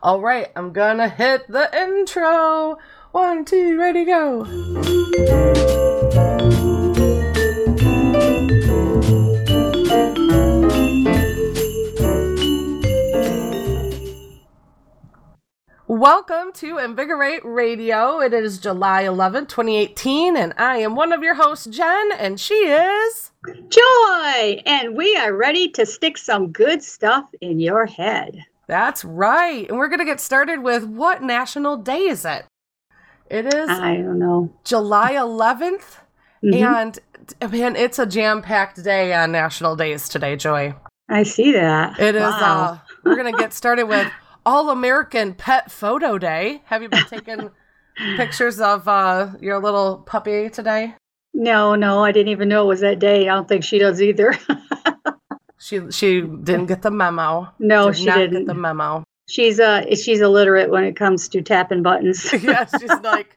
All right, I'm gonna hit the intro. One, two, ready, go. Welcome to Invigorate Radio. It is July 11th, 2018, and I am one of your hosts, Jen, and she is. Joy! And we are ready to stick some good stuff in your head. That's right. And we're going to get started with what national day is it? It is I don't know. July 11th. Mhm. And man, it's a jam packed day on national days today, Joy. I see that. It is, Wow. uh, we're going to get started with All American Pet Photo Day. Have you been taking pictures of uh, your little puppy today? no, no, I didn't even know it was that day. I don't think she does either. She she didn't get the memo. no, Did she didn't. get the memo. She's uh she's illiterate when it comes to tapping buttons. yeah, she's like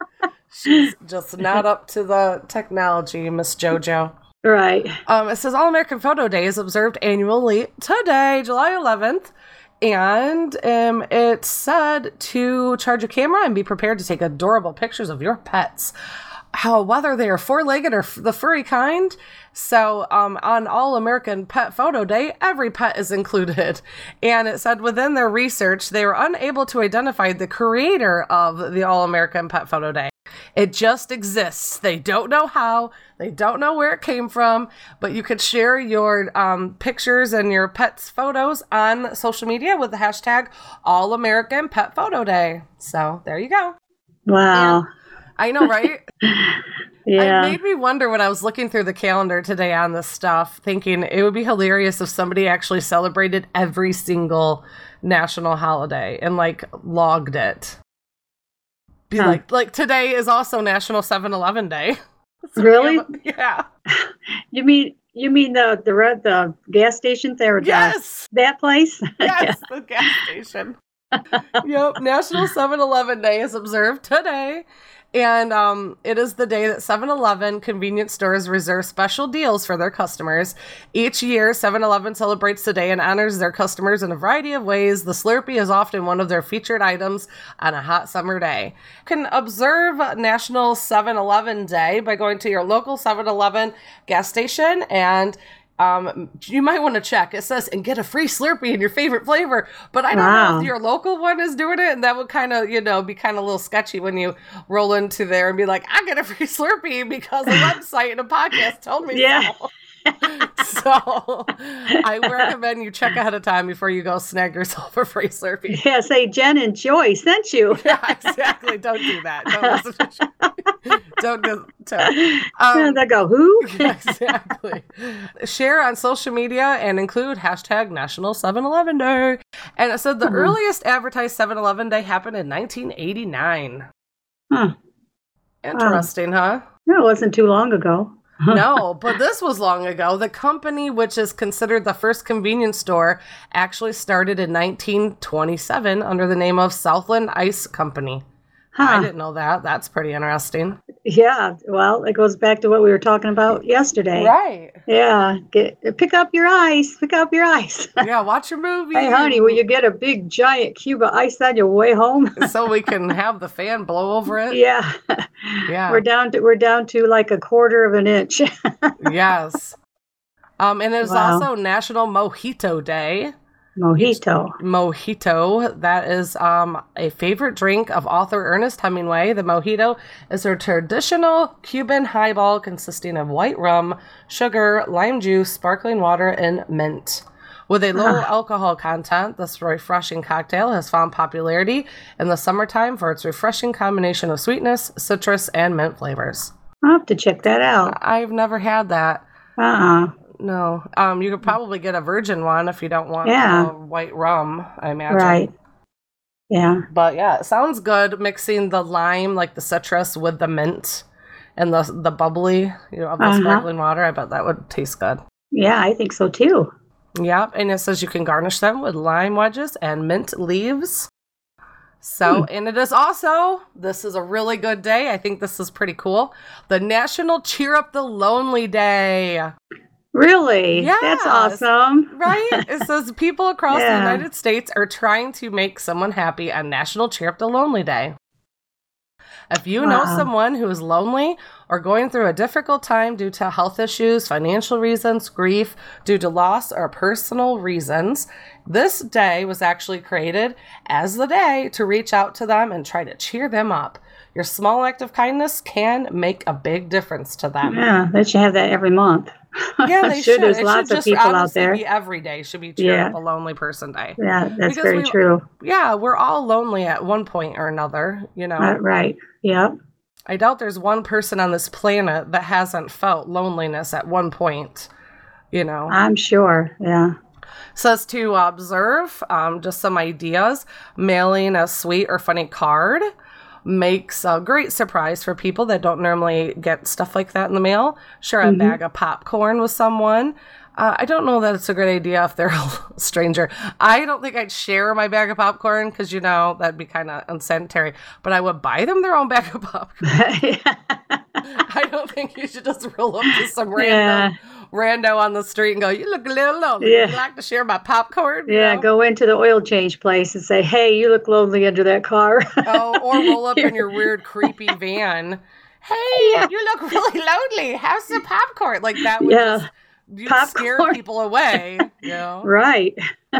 she's just not up to the technology, Miss JoJo. right. Um, it says All American Photo Day is observed annually today, July 11th. And um, it said to charge a camera and be prepared to take adorable pictures of your pets. How whether they are four-legged or f- the furry kind. So, um, on All American Pet Photo Day, every pet is included. And it said within their research, they were unable to identify the creator of the All American Pet Photo Day. It just exists. They don't know how, they don't know where it came from, but you could share your um, pictures and your pets' photos on social media with the hashtag All American Pet Photo Day. So there you go. Wow. I know, right? Yeah. It made me wonder when I was looking through the calendar today on this stuff, thinking it would be hilarious if somebody actually celebrated every single national holiday and like logged it. Be Huh. like, like today is also National 7-Eleven Day. So Really? a- yeah. You mean you mean the the red the gas station there? the- Yes. That place? Yes. The gas station. yep. National 7-Eleven Day is observed today. And um, it is the day that 7 Eleven convenience stores reserve special deals for their customers. Each year, 7 Eleven celebrates the day and honors their customers in a variety of ways. The Slurpee is often one of their featured items on a hot summer day. You can observe National 7 Eleven Day by going to your local 7 Eleven gas station and um, you might want to check. It says and get a free Slurpee in your favorite flavor, but I don't know if your local one is doing it, and that would kind of you know be kind of a little sketchy when you roll into there and be like, I get a free Slurpee because a website and a podcast told me Yeah. so. So I recommend you check ahead of time before you go snag yourself a free Slurpee. Yeah, say Jen and Joy sent you. Yeah, exactly. Don't do that. Don't Don't do don't. and Um, they go, who? exactly. Share on social media and include hashtag National 7 Eleven Day. And it said the Mhm. earliest advertised 7 Eleven Day happened in 1989. Huh. Interesting, huh? No, it wasn't too long ago. no, but this was long ago. The company, which is considered the first convenience store, actually started in 1927 under the name of Southland Ice Company. I didn't know that. That's pretty interesting. Yeah. Well, it goes back to what we were talking about yesterday. Right. Yeah. Get pick up your ice. Pick up your ice. Yeah, watch your movie. hey, honey, will you get a big giant cube of ice on your way home? so we can have the fan blow over it? yeah. Yeah. We're down to we're down to like a quarter of an inch. yes. Um, and it's Wow. also National Mojito Day. Mojito. Mojito, that is um, a favorite drink of author Ernest Hemingway. The mojito is a traditional Cuban highball consisting of white rum, sugar, lime juice, sparkling water, and mint. With a low Ah. alcohol content, this refreshing cocktail has found popularity in the summertime for its refreshing combination of sweetness, citrus, and mint flavors. I'll have to check that out. I've never had that. Uh-uh. No. Um, you could probably get a virgin one if you don't want Yeah. white rum, I imagine. Right. Yeah. But yeah, it sounds good mixing the lime, like the citrus, with the mint and the the bubbly, you know, of the Uh-huh. sparkling water. I bet that would taste good. Yeah, I think so too. Yep, and it says you can garnish them with lime wedges and mint leaves. So, and it is also, this is a really good day. I think this is pretty cool. The National Cheer Up the Lonely Day. Really? Yeah. That's awesome. Right? It says people across Yeah. the United States are trying to make someone happy on National Cheer Up the Lonely Day. If you know someone who is lonely or going through a difficult time due to health issues, financial reasons, grief, due to loss, or personal reasons, this day was actually created as the day to reach out to them and try to cheer them up. Your small act of kindness can make a big difference to them. Yeah, they should have that every month. Yeah, they should. there's It lots should of just people out there. Every day should be Yeah. up a lonely person day. Yeah, that's Because very we- true. Yeah, we're all lonely at one point or another. You know, Uh, right. Yep. I doubt there's one person on this planet that hasn't felt loneliness at one point. You know, I'm sure. Yeah. says to observe um, just some ideas. Mailing a sweet or funny card makes a great surprise for people that don't normally get stuff like that in the mail. Share a bag of popcorn with someone. Uh, I don't know that it's a great idea if they're a stranger. I don't think I'd share my bag of popcorn because, you know, that'd be kind of unsanitary. But I would buy them their own bag of popcorn. I don't think you should just roll up to some random rando on the street and go, "You look a little lonely. Yeah. Would you like to share my popcorn?" You yeah. know? Go into the oil change place and say, "Hey, you look lonely under that car." Oh, or roll up in your weird, creepy van. Hey, Yeah. you look really lonely. Have some popcorn. Like that would Yeah. just you'd scare people away. You know, right.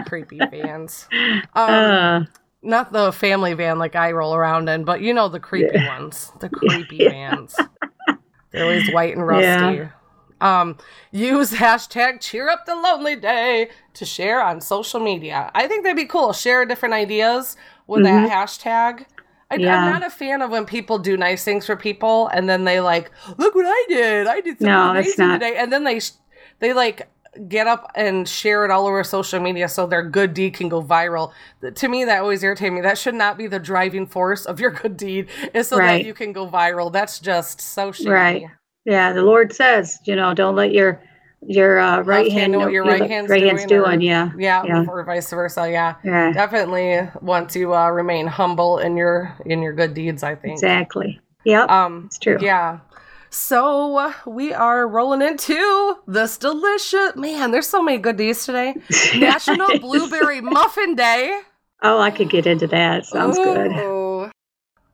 creepy vans. Um, Uh, not the family van like I roll around in, but you know the creepy ones, the creepy vans. They're always white and rusty. Yeah. Um, use hashtag cheer up the lonely day to share on social media. I think that'd be cool. Share different ideas with that hashtag. I, Mm-hmm. Yeah. I'm not a fan of when people do nice things for people and then they like, look what I did. I did something No, amazing today, and then they they like get up and share it all over social media so their good deed can go viral. To me, that always irritates me. That should not be the driving force of your good deed, is so Right. that you can go viral. That's just so shady. Right. Yeah. The Lord says, you know, don't let your your uh, right hand hand know what your right hand's right hand's doing, or- Yeah. Yeah, Yeah. or vice versa. Yeah, Yeah. definitely want to uh, remain humble in your in your good deeds. I think. Exactly. Yep. Um, it's true. Yeah. So we are rolling into this delicious man. There's so many good deeds today. National Blueberry Muffin Day. Oh, I could get into that. Sounds good.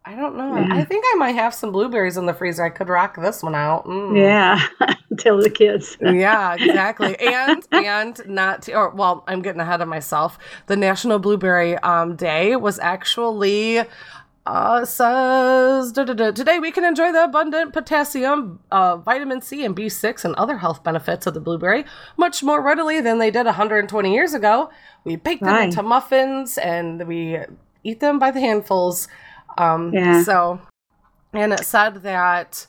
I don't know. I think I might have some blueberries in the freezer. I could rock this one out. Mm. Yeah. Tell the kids. yeah, exactly. And and not to, or well, I'm getting ahead of myself. The National Blueberry um, Day was actually uh, says da, da, da, today we can enjoy the abundant potassium, uh, vitamin C, and B6 and other health benefits of the blueberry much more readily than they did 120 years ago. We bake them Right. into muffins and we eat them by the handfuls. Um, Yeah. So, and it said that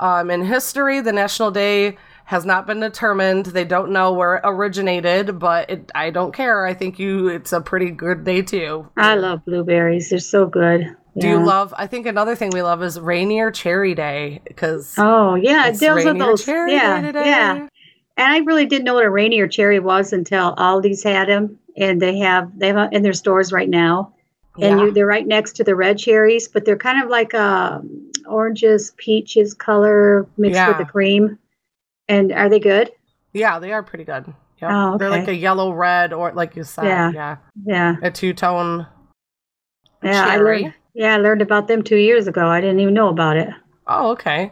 um, in history, the National Day has not been determined. They don't know where it originated, but it, I don't care. I think you it's a pretty good day too. I love blueberries. They're so good. Do you love? I think another thing we love is Rainier Cherry Day because Oh yeah, It's those Rainier those. Cherry yeah, Day today. yeah. And I really didn't know what a rainier cherry was until Aldi's had them, and they have they have in their stores right now. And yeah. you, they're right next to the red cherries, but they're kind of like um, oranges, peaches color mixed with the cream. And are they good? yeah, they are pretty good. Yep. Oh, They're like a yellow red or like you said, Yeah. yeah, Yeah, a two tone yeah. I cherry. learned. Yeah, I learned about them two years ago. I didn't even know about it. Oh, okay.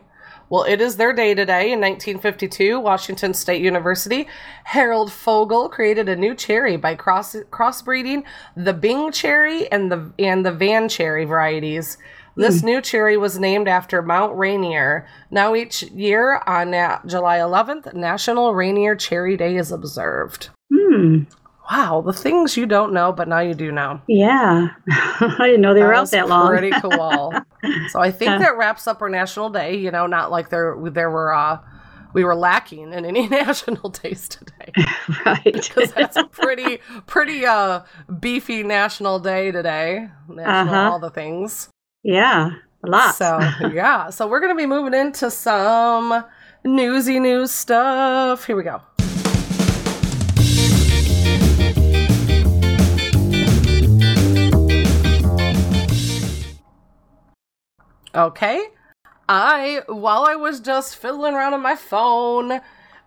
Well, it is their day today. In 1952, Washington State University, Harold Fogle created a new cherry by cross crossbreeding the Bing cherry and the and the Van cherry varieties. This new cherry was named after Mount Rainier. Now, each year on uh, July 11th, National Rainier Cherry Day is observed. Hmm. Wow, the things you don't know, but now you do know. Yeah, I didn't know they were out that long. Pretty cool. so I think that wraps up our national day. You know, not like there there were uh we were lacking in any national days today right. because that's a pretty pretty uh beefy national day today. National Uh-huh. all the things. Yeah, a lot. So yeah, so we're gonna be moving into some newsy news stuff. Here we go. Okay. I, while I was just fiddling around on my phone,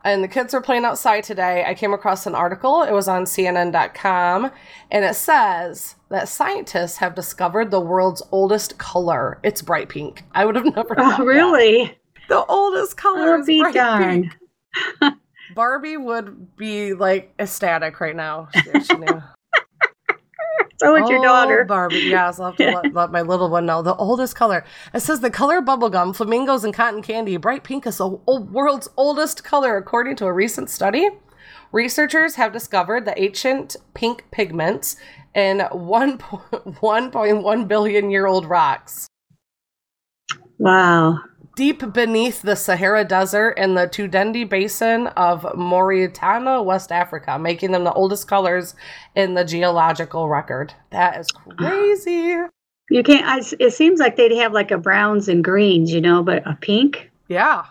and the kids were playing outside today. I came across an article. It was on CNN.com, and it says that scientists have discovered the world's oldest color. It's bright pink. I would have never. Oh, thought that. really? The oldest color Oh, is be bright pink. Barbie would be like ecstatic right now. she knew. So would your Oh, daughter. Barbie. Yes, I'll have to let, let my little one know. The oldest color. It says the color bubblegum, flamingos, and cotton candy. Bright pink is the world's oldest color, according to a recent study. Researchers have discovered the ancient pink pigments in 1.1 billion year old rocks. Wow. Deep beneath the Sahara Desert in the Taoudeni Basin of Mauritania, West Africa, making them the oldest colors in the geological record. That is crazy. You can't. I, it seems like they'd have like a browns and greens, you know, but a pink. Yeah.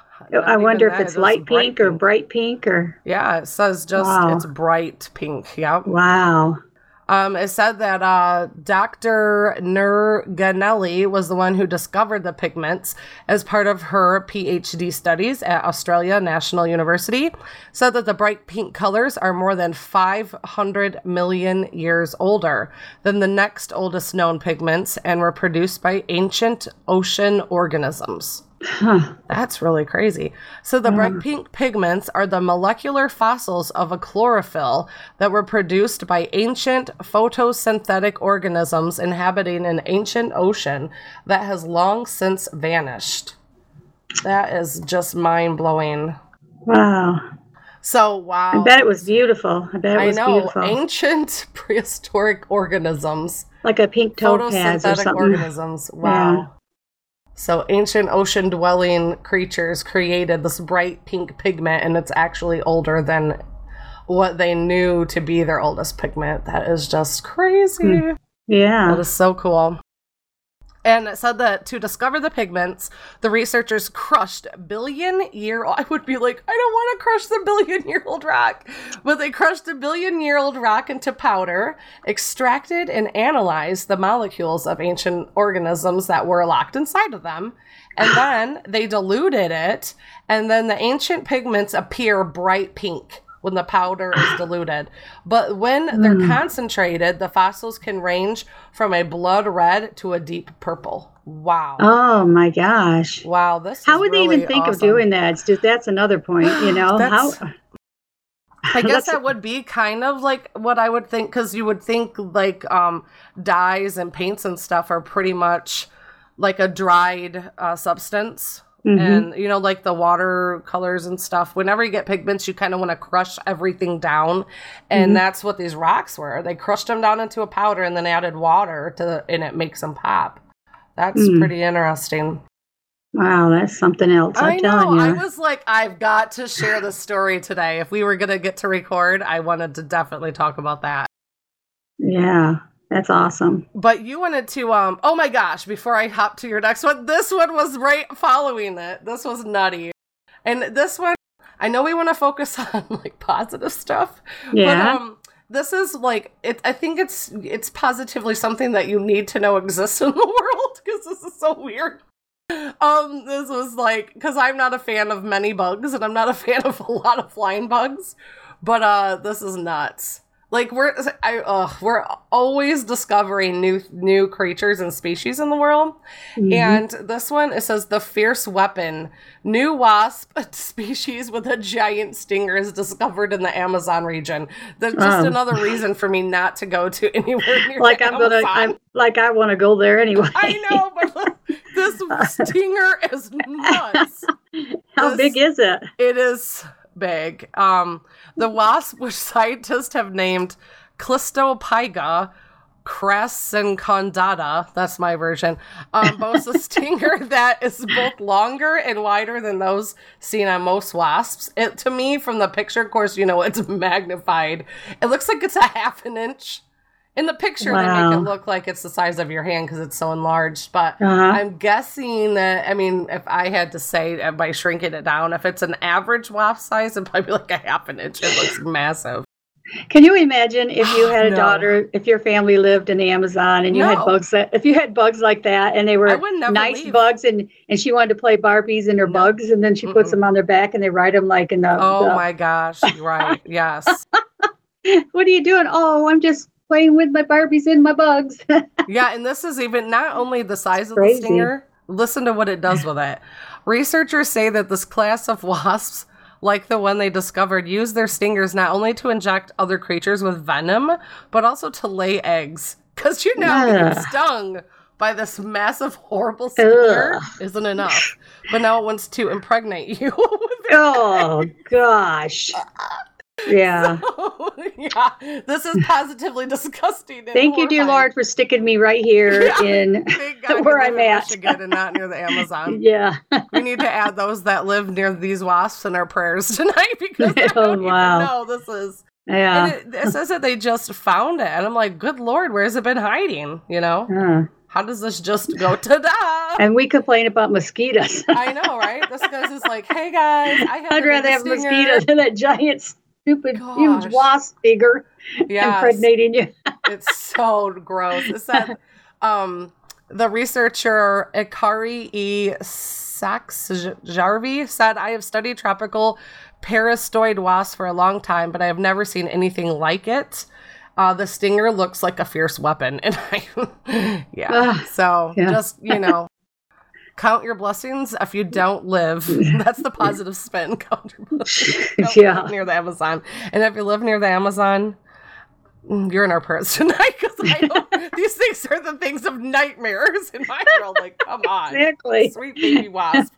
I wonder if it's it light bright pink or bright pink or. Yeah, it says just Wow. it's bright pink. Yeah. Wow. Um, it said that uh, Dr. Nur Gueneli was the one who discovered the pigments as part of her PhD studies at Australia National University. Said that the bright pink colors are more than 500 million years older than the next oldest known pigments and were produced by ancient ocean organisms. Huh. That's really crazy. So the bright mm. pink pigments are the molecular fossils of a chlorophyll that were produced by ancient photosynthetic organisms inhabiting an ancient ocean that has long since vanished. That is just mind blowing. Wow. So wow. I bet it was beautiful. I bet it I was know beautiful. ancient prehistoric organisms, like a pink topaz or something. organisms. Wow. So ancient ocean dwelling creatures created this bright pink pigment, and it's actually older than what they knew to be their oldest pigment. That is just crazy. Hmm. Yeah. That is so cool. And it said that to discover the pigments, the researchers crushed billion year I would be like, I don't want to crush the billion year old rock. But they crushed a billion year old rock into powder, extracted and analyzed the molecules of ancient organisms that were locked inside of them. And then they diluted it, and then the ancient pigments appear bright pink when the powder is diluted. But when they're concentrated, the fossils can range from a blood red to a deep purple. Wow. Oh my gosh. Wow, this How would they even think of doing that? Stu? That's another point, you know. How I guess that would be kind of like what I would think because you would think like um, dyes and paints and stuff are pretty much like a dried uh, substance. Mhm. And you know, like the watercolors and stuff. Whenever you get pigments, you kind of want to crush everything down, and Mhm. that's what these rocks were. They crushed them down into a powder and then added water to, the, and it makes them pop. That's Mm. pretty interesting. Wow, that's something else. I'm I know. telling I was like, I've got to share this story today. If we were going to get to record, I wanted to definitely talk about that. yeah, that's awesome. But you wanted to, um, oh my gosh, before I hop to your next one, this one was right following it. This was nutty. And this one, I know we want to focus on like positive stuff, Yeah. but um, this is like it. I think it's it's positively something that you need to know exists in the world because this is so weird. Um, this was like because I'm not a fan of many bugs and I'm not a fan of a lot of flying bugs, but uh, this is nuts. Like we're I uh, we're always discovering new new creatures and species in the world, Mhm. and this one it says the fierce weapon, new wasp species with a giant stinger is discovered in the Amazon region. That's just Oh. another reason for me not to go to anywhere near like I'm gonna, I'm like I want to go there anyway. I know, but this stinger is nuts. How this- big is it? It is big. Um, the wasp, which scientists have named Clistopyga crescendata, that's my version, um, boasts a stinger that is both longer and wider than those seen on most wasps. It, to me, from the picture, of course, you know, it's magnified. It looks like it's a half an inch. In the picture, they make it look like it's the size of your hand because it's so enlarged. But Uh-huh. I'm guessing that, I mean, if I had to say by shrinking it down, if it's an average wasp size, it'd probably be like a half an inch. It looks massive. Can you imagine if you had a No. daughter, if your family lived in the Amazon and you had bugs that, if you had bugs like that and they were nice leave. bugs and and she wanted to play Barbies and her No. bugs and then she puts Mm-mm. them on their back and they ride them like in the. Oh the- my gosh! Right? Yes. What are you doing? Oh, I'm just playing with my Barbies and my bugs. Yeah, and this is even not only the size of the stinger. Listen to what it does with it. Researchers say that this class of wasps, like the one they discovered, use their stingers not only to inject other creatures with venom, but also to lay eggs. Because you know, getting stung by this massive, horrible stinger Ugh. isn't enough. But now it wants to impregnate you. with oh gosh. Yeah. yeah, this is positively disgusting. Thank you, dear. Lord, for sticking me right here Yeah. in. Thank God where I'm at. Michigan and not near the Amazon. Yeah. We need to add those that live near these wasps in our prayers tonight because I Oh, don't wow. even know this is. Yeah. And it, it says that they just found it, and I'm like, good lord, where's it been hiding? You know, Uh, how does this just go to da? and we complain about mosquitoes. I know, right? This guy's just like, hey guys, I have. I'd rather have biggest stinger." mosquitoes than that giant, stupid, Gosh. huge wasp figure Yes. impregnating you. it's so gross. It said um, the researcher Ikari E. Sachs Jarvie said, I have studied tropical parasitoid wasps for a long time, but I have never seen anything like it. Uh, the stinger looks like a fierce weapon. And I, yeah. Ugh, so yeah. just, you know, count your blessings if you don't live. That's the positive spin. Count your blessings. Don't Yeah. live near the Amazon. And if you live near the Amazon, mm, you're in our prayers tonight because these things are the things of nightmares in my world. Like, come on, Exactly. sweet baby wasp.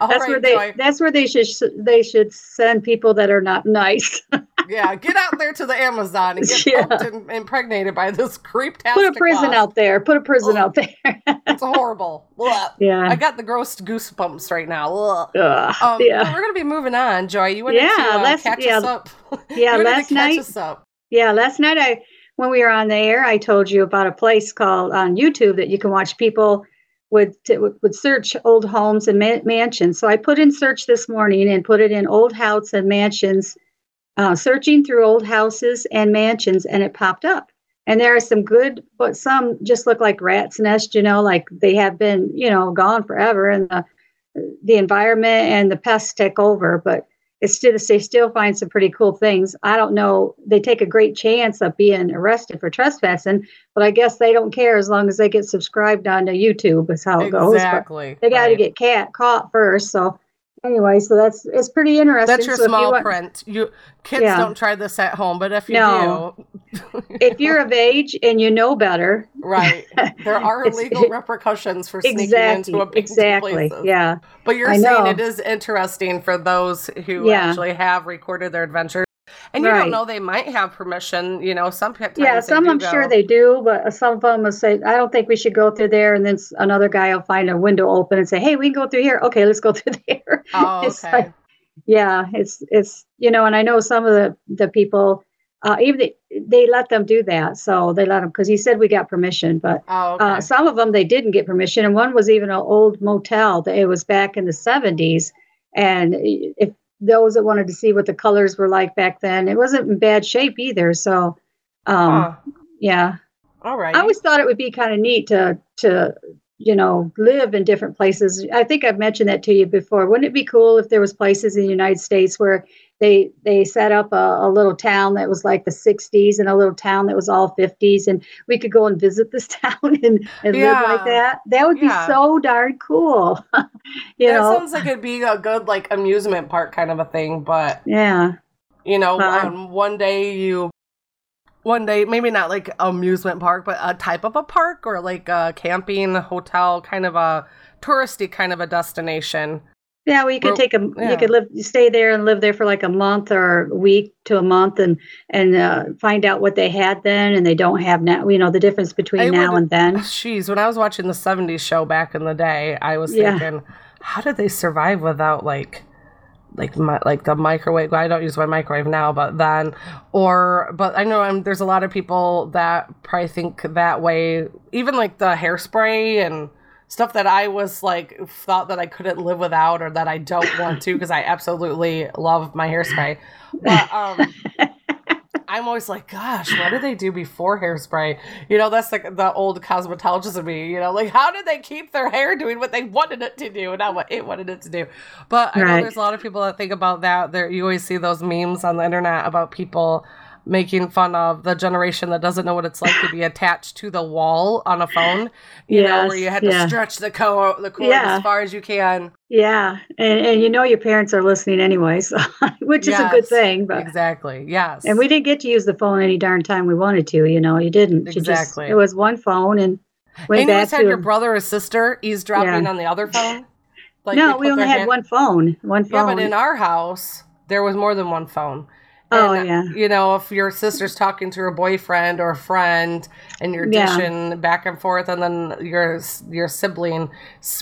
All That's right, where they. Joy. That's where they should. They should send people that are not nice. Yeah, get out there to the Amazon and get Yeah. and impregnated by this creep Put a prison out there. Put a prison Oh. out there. It's horrible. Ugh. yeah. I got the gross goosebumps right now. Ugh. Um, yeah. we're gonna be moving on, Joy. You wanted Yeah, to uh, let's- catch yeah. us up. Yeah. Last night. us up. Yeah, last night I when we were on the air, I told you about a place called on YouTube that you can watch people would would would search old homes and ma- mansions. So I put in search this morning and put it in old house and mansions, uh, searching through old houses and mansions, and it popped up. And there are some good, but some just look like rats' nest. You know, like they have been, you know, gone forever, and the the environment and the pests take over. But it's still they still find some pretty cool things. I don't know. They take a great chance of being arrested for trespassing, but I guess they don't care as long as they get subscribed onto YouTube. Is how it goes. Exactly. they got to right. get cat caught first. So anyway, so that's it's pretty interesting. That's your So if you small want- print. You kids Yeah. don't try this at home, but if you No. do, If you're of age and you know better, right, there are legal repercussions for sneaking exactly, into a exactly, places. yeah. But you're I saying know. it is interesting for those who Yeah. actually have recorded their adventures. And you Right. don't know they might have permission, you know, some Yeah, some I'm go. sure they do, but some of them will say, I don't think we should go through there. And then another guy will find a window open and say, Hey, we can go through here. Okay, let's go through there. Oh, It's okay. like- yeah, it's it's you know, and I know some of the the people, uh, even they, they let them do that. So they let them because he said we got permission, but oh, okay. uh, some of them they didn't get permission, and one was even an old motel. That it was back in the '70s, and if those that wanted to see what the colors were like back then, it wasn't in bad shape either. So, um, Huh. yeah, All right. I always thought it would be kind of neat to to you know live in different places. I think I've mentioned that to you before. Wouldn't it be cool if there was places in the United States where they they set up a, a little town that was like the 60s and a little town that was all 50s and we could go and visit this town and, and live like that. That would Yeah. be so darn cool you that know? sounds like it'd be a good like amusement park kind of a thing, but yeah. you know, Uh, um, one day you one day maybe not like amusement park, but a type of a park or like a camping hotel kind of a touristy kind of a destination. Yeah well you could take a yeah. you could live stay there and live there for like a month or a week to a month and and uh, find out what they had then and they don't have now you know the difference between I now and then Jeez, when I was watching the 70s show back in the day, I was Yeah. thinking, how did they survive without like like my, like the microwave? I don't use my microwave now, but then or but I know um there's a lot of people that probably think that way. Even like the hairspray and stuff that I was like thought that I couldn't live without or that I don't want to because I absolutely love my hairspray. But um I'm always like, gosh, what did they do before hairspray? You know, that's like the old cosmetologist of me. You know, like how did they keep their hair doing what they wanted it to do, and not what it wanted it to do? But I know there's a lot of people that think about that. There, you always see those memes on the internet about people making fun of the generation that doesn't know what it's like to be attached to the wall on a phone. You know, where you had to yeah. stretch the co- the cord Yeah. as far as you can. Yeah, and and you know your parents are listening anyway, so which is a good thing. But Exactly. Yes. and we didn't get to use the phone any darn time we wanted to. You know, you didn't. You just Exactly. it was one phone and went and you back always to had your brother or sister eavesdropping Yeah. on the other phone. they no, we only had hand- one phone. One Yeah, phone. but in our house there was more than one phone. Oh, And, yeah. You know, if your sister's talking to her boyfriend or a friend, and you're Yeah. dishing back and forth, and then your your sibling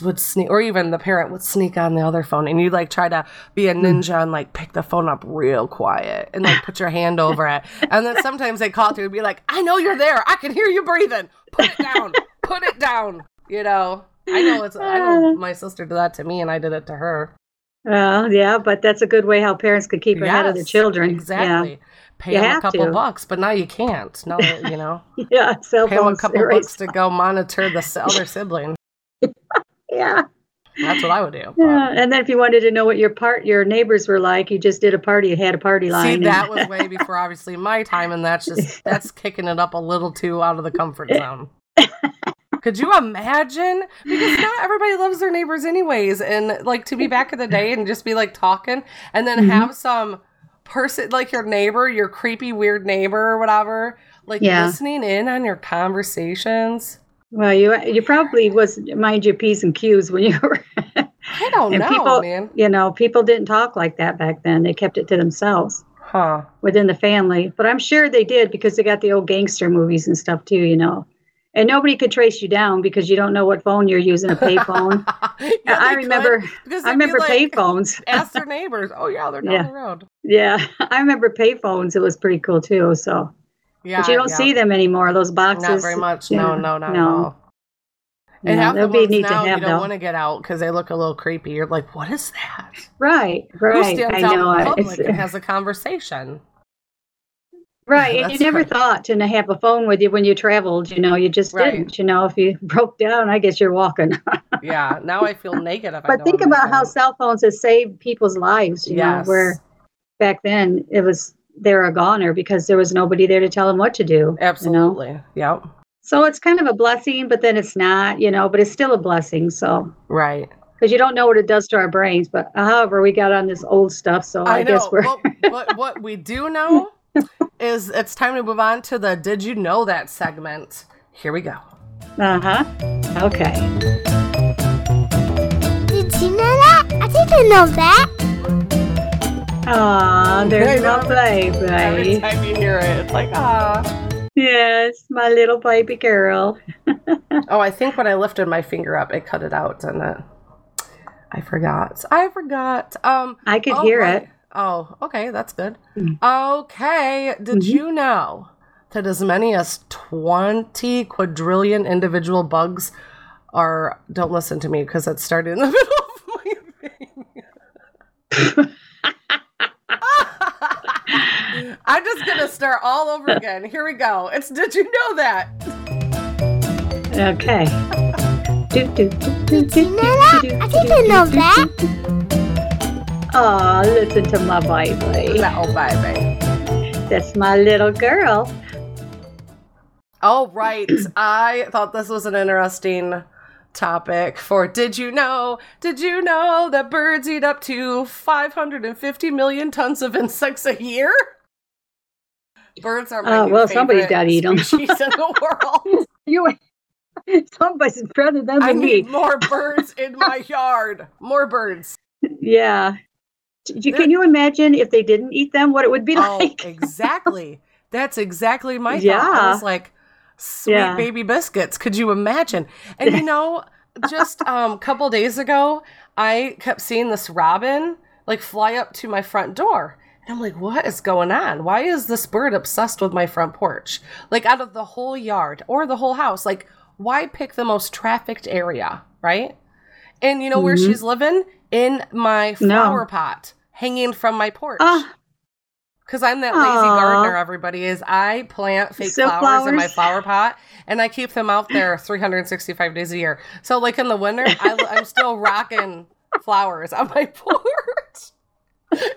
would sneak, or even the parent would sneak on the other phone, and you like try to be a Hmm. ninja and like pick the phone up real quiet and like put your hand over it, and then sometimes they call through and be like, "I know you're there. I can hear you breathing. Put it down. Put it down." You know. I know it's. I know my sister did that to me, and I did it to her. Well, yeah, but that's a good way how parents could keep ahead of their Yes, children. Exactly. Pay You them a have couple to. bucks, but now you can't. No, you know, Yeah, yeah. Cell pay them a phones. couple erase- bucks to go monitor the s- other sibling. Yeah, That's what I would do. yeah. And then if you wanted to know what your part, your neighbors were like, you just did a party. You had a party line. See, and- that was way before obviously my time, and that's just that's kicking it up a little too out of the comfort zone. Could you imagine? Because not everybody loves their neighbors anyways, and like to be back in the day and just be like talking, and then Mhm. have some person like your neighbor, your creepy weird neighbor or whatever, like Yeah. listening in on your conversations. Well, you you probably was mind your p's and q's when you were. I don't And know, people- man. you know, people didn't talk like that back then. They kept it to themselves Huh? within the family. But I'm sure they did because they got the old gangster movies and stuff too. You know, and nobody could trace you down because you don't know what phone you're using, a payphone. Yeah, I remember. I remember like, payphones. Ask their neighbors. Oh yeah, they're down Yeah. the road. Yeah, I remember payphones. It was pretty cool too. So, Yeah, but you don't yeah. see them anymore. Those boxes. Not very much. No, no, not at no. all. And half the ones now to you don't though. want to get out because they look a little creepy. You're like, what is that? Right, Who right. stands I out know. in public and has a conversation? Right, and you never right. thought to have a phone with you when you traveled. You know, you just Right. didn't. You know, if you broke down, I guess you're walking. Yeah. Now I feel naked but think about how cell phones have saved people's lives. You know, where back then it was they're a goner because there was nobody there to tell them what to do. You know? Absolutely. Yep. So it's kind of a blessing, but then it's not. You know, but it's still a blessing. So. Right. because you don't know what it does to our brains. But however, we got on this old stuff, so I, I, guess we're but, but what we do know is it's time to move on to the Did You Know That segment. Here we go. uh huh. Okay. Did you know that? I didn't know that. Aw, there's my baby. Every baby. time you hear it, it's like, ah. Yes, my little baby girl. Oh, I think when I lifted my finger up, it cut it out, didn't it? I forgot. I forgot. Um, I could oh, hear right. it. Oh, okay, that's good. Mm. Okay, did Mhm. you know that as many as 20 quadrillion individual bugs are. Don't listen to me because it started in the middle of my thing. I'm just gonna start all over again. Here we go. It's did you know that? Okay. Do, do, do, do, do, do, do, that? I didn't know that. Aw, listen to my baby. Little baby. That's my little girl. All right. I thought this was an interesting topic for Did You Know? Did you know that birds eat up to 550 million tons of insects a year? Birds are my Oh, new well, somebody's gotta eat 'em. species in the world. You, somebody's better than I me. need more birds in my yard. More birds. Yeah. Can you imagine if they didn't eat them, what it would be Oh, like? exactly. That's exactly my thought. I was like, sweet Yeah. baby biscuits. Could you imagine? And you know, just um, a couple days ago, I kept seeing this robin like fly up to my front door. And I'm like, what is going on? Why is this bird obsessed with my front porch? Like, out of the whole yard or the whole house, like, why pick the most trafficked area, right? And you know where Mhm. she's living? In my No. flower pot hanging from my porch. Ah, Because I'm that lazy Aw. gardener, everybody is. I plant fake Silk flowers, in my flower pot and I keep them out there 365 days a year. So, like in the winter, I, I'm still rocking flowers on my porch. I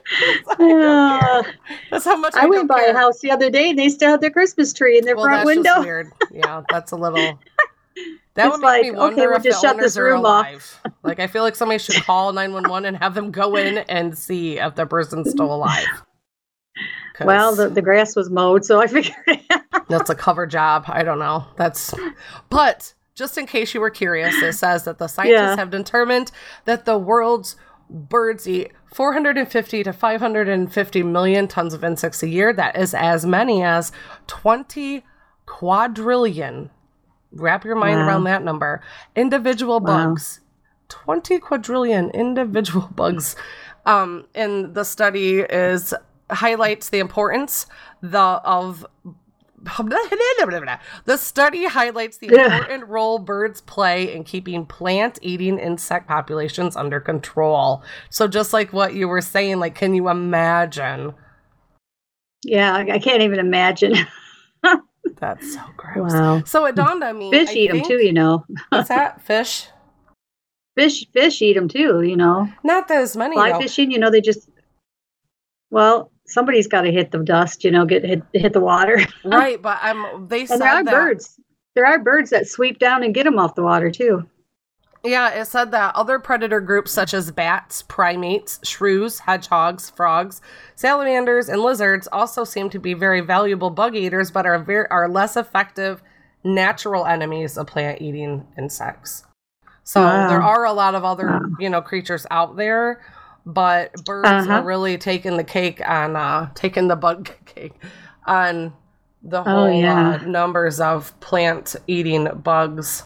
don't care. Uh, That's how much I, I went by care. a house the other day and they still had their Christmas tree in their Well, front that's window. just weird. Yeah, that's a little. That would make me wonder okay, we'll if just the shut owners this are room off. alive. Like, I feel like somebody should call 911 and have them go in and see if the person's still alive. Well, the, the grass was mowed, so I figured that's a cover job. I don't know. That's, but just in case you were curious, it says that the scientists Yeah. have determined that the world's birds eat 450 to 550 million tons of insects a year. That is as many as 20 quadrillion. Wrap your mind Wow. around that number. Individual Wow. bugs. 20 quadrillion individual bugs. Um, and the study is highlights the importance the of the study highlights the Yeah. important role birds play in keeping plant eating insect populations under control. So just like what you were saying, like can you imagine? yeah, I can't even imagine. That's so gross. Wow. So it dawned on me. Fish I eat them too, you know. What's that? Fish? Fish fish eat them too, you know. Not as many. Fly though. fishing, you know, they just well, somebody's got to hit the dust, you know, get hit, hit the water. Right, but I'm. they and said there are that. birds. There are birds that sweep down and get them off the water too. Yeah, it said that other predator groups such as bats, primates, shrews, hedgehogs, frogs, salamanders, and lizards also seem to be very valuable bug eaters, but are very are less effective natural enemies of plant-eating insects. So Wow. there are a lot of other Wow. you know creatures out there, but birds Uh-huh. are really taking the cake on uh, taking the bug cake on the Oh, whole yeah. uh, numbers of plant-eating bugs.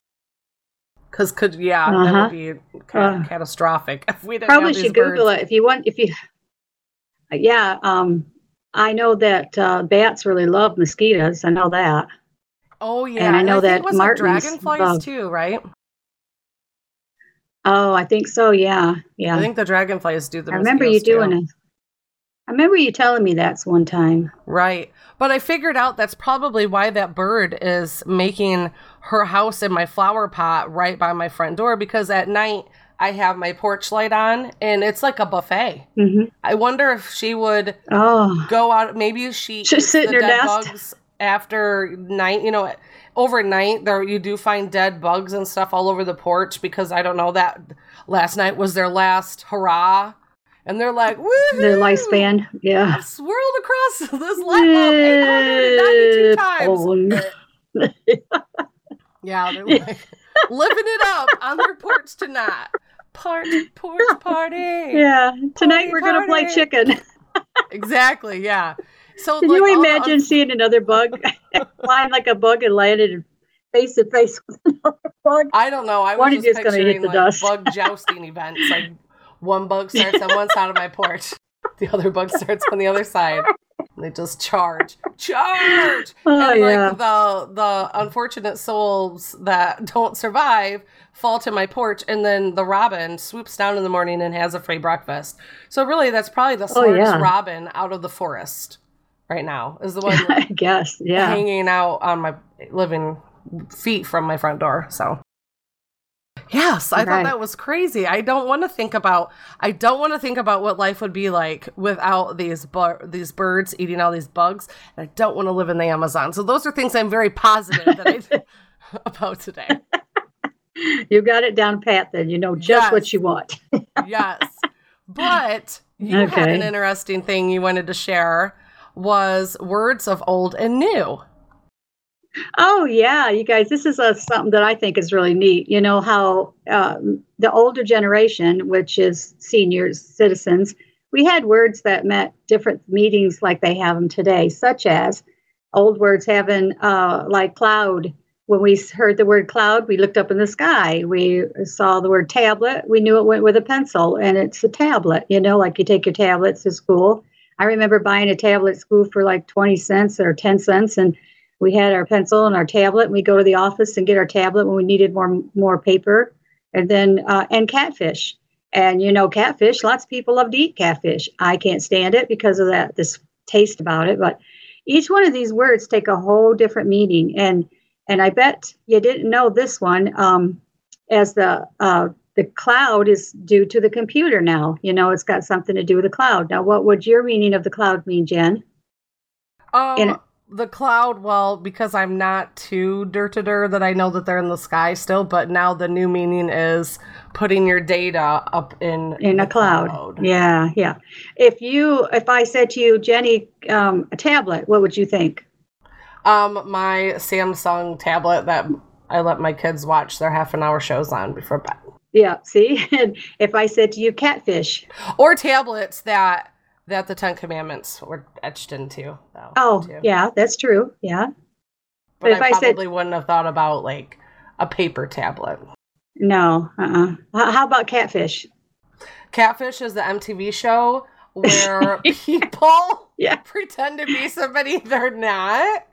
Because could yeah, that Uh-huh. would be ca- Uh. catastrophic if we didn't Probably should Google birds. it if you want. If you, yeah, um, I know that uh, bats really love mosquitoes. I know that. Oh yeah, And I know think that was Martin's dragonflies bug. too, right? Oh, I think so. Yeah, yeah. I think the dragonflies do the. I remember you mosquitoes, doing it. I remember you telling me that's one time. Right. But I figured out that's probably why that bird is making her house in my flower pot right by my front door because at night I have my porch light on and it's like a buffet. hmm I wonder if she would Oh, go out maybe she Just eats sit in her nest. bugs after night, you know, overnight there you do find dead bugs and stuff all over the porch because I don't know that last night was their last hurrah and they're like, Woo! their lifespan. Yeah. swirled across this light bulb 892 times. Oh, Yeah, they're like living it up on their porch tonight. Party, porch party. yeah. Tonight Party, we're gonna play chicken. Exactly. Yeah. So Can like, you all the imagine seeing another bug flying like a bug and landed face to face with another bug? I don't know. I was just gonna hit picturing the like dust. bug jousting events. Like one bug starts on one side of my porch, the other bug starts on the other side. They just charge, charge, Oh and yeah. like the the unfortunate souls that don't survive fall to my porch, and then the robin swoops down in the morning and has a free breakfast. So really, that's probably the Oh, smartest yeah. robin out of the forest right now. Is the one I guess. Yeah. hanging out on my living feet from my front door. So, yes, I thought that was crazy. I don't want to think about. I don't want to think about what life would be like without these bu- these birds eating all these bugs. And I don't want to live in the Amazon. So those are things I'm very positive that I think about today. You got it down pat then. You know just Yes. what you want. Yes, but you had Okay. an interesting thing you wanted to share. Was words of old and new. Oh yeah, you guys, this is a, something that I think is really neat. You know how um, the older generation, which is seniors, citizens, we had words that meant different meetings like they have them today, such as old words having uh, like cloud. When we heard the word cloud, we looked up in the sky. We saw the word tablet. We knew it went with a pencil, and it's a tablet. You know, like you take your tablets to school. I remember buying a tablet at school for like twenty cents or ten cents, and we had our pencil and our tablet and we go to the office and get our tablet when we needed more more paper and then uh, and catfish and you know catfish lots of people love to eat catfish i can't stand it because of that this taste about it, but each one of these words take a whole different meaning. And and I bet you didn't know this one. Um, as the uh, the cloud is due to the computer now. You know, it's got something to do with the cloud. Now, what would your meaning of the cloud mean, Jen? Um, In- the cloud, well, because I'm not too dirt to dirt that I know that they're in the sky still, but now the new meaning is putting your data up in in a cloud. Yeah, yeah. If you, if I said to you, Jenny, um, a tablet, what would you think? Um, my Samsung tablet that I let my kids watch their half an hour shows on before bed, Yeah. See, and if I said to you, catfish. or tablets that that the Ten Commandments were etched into. Though, Oh, too. yeah, that's true. Yeah. but if I I said- probably wouldn't have thought about like a paper tablet. No. Uh. uh How about catfish? Catfish is the MTV show where people Yeah. pretend to be somebody they're not.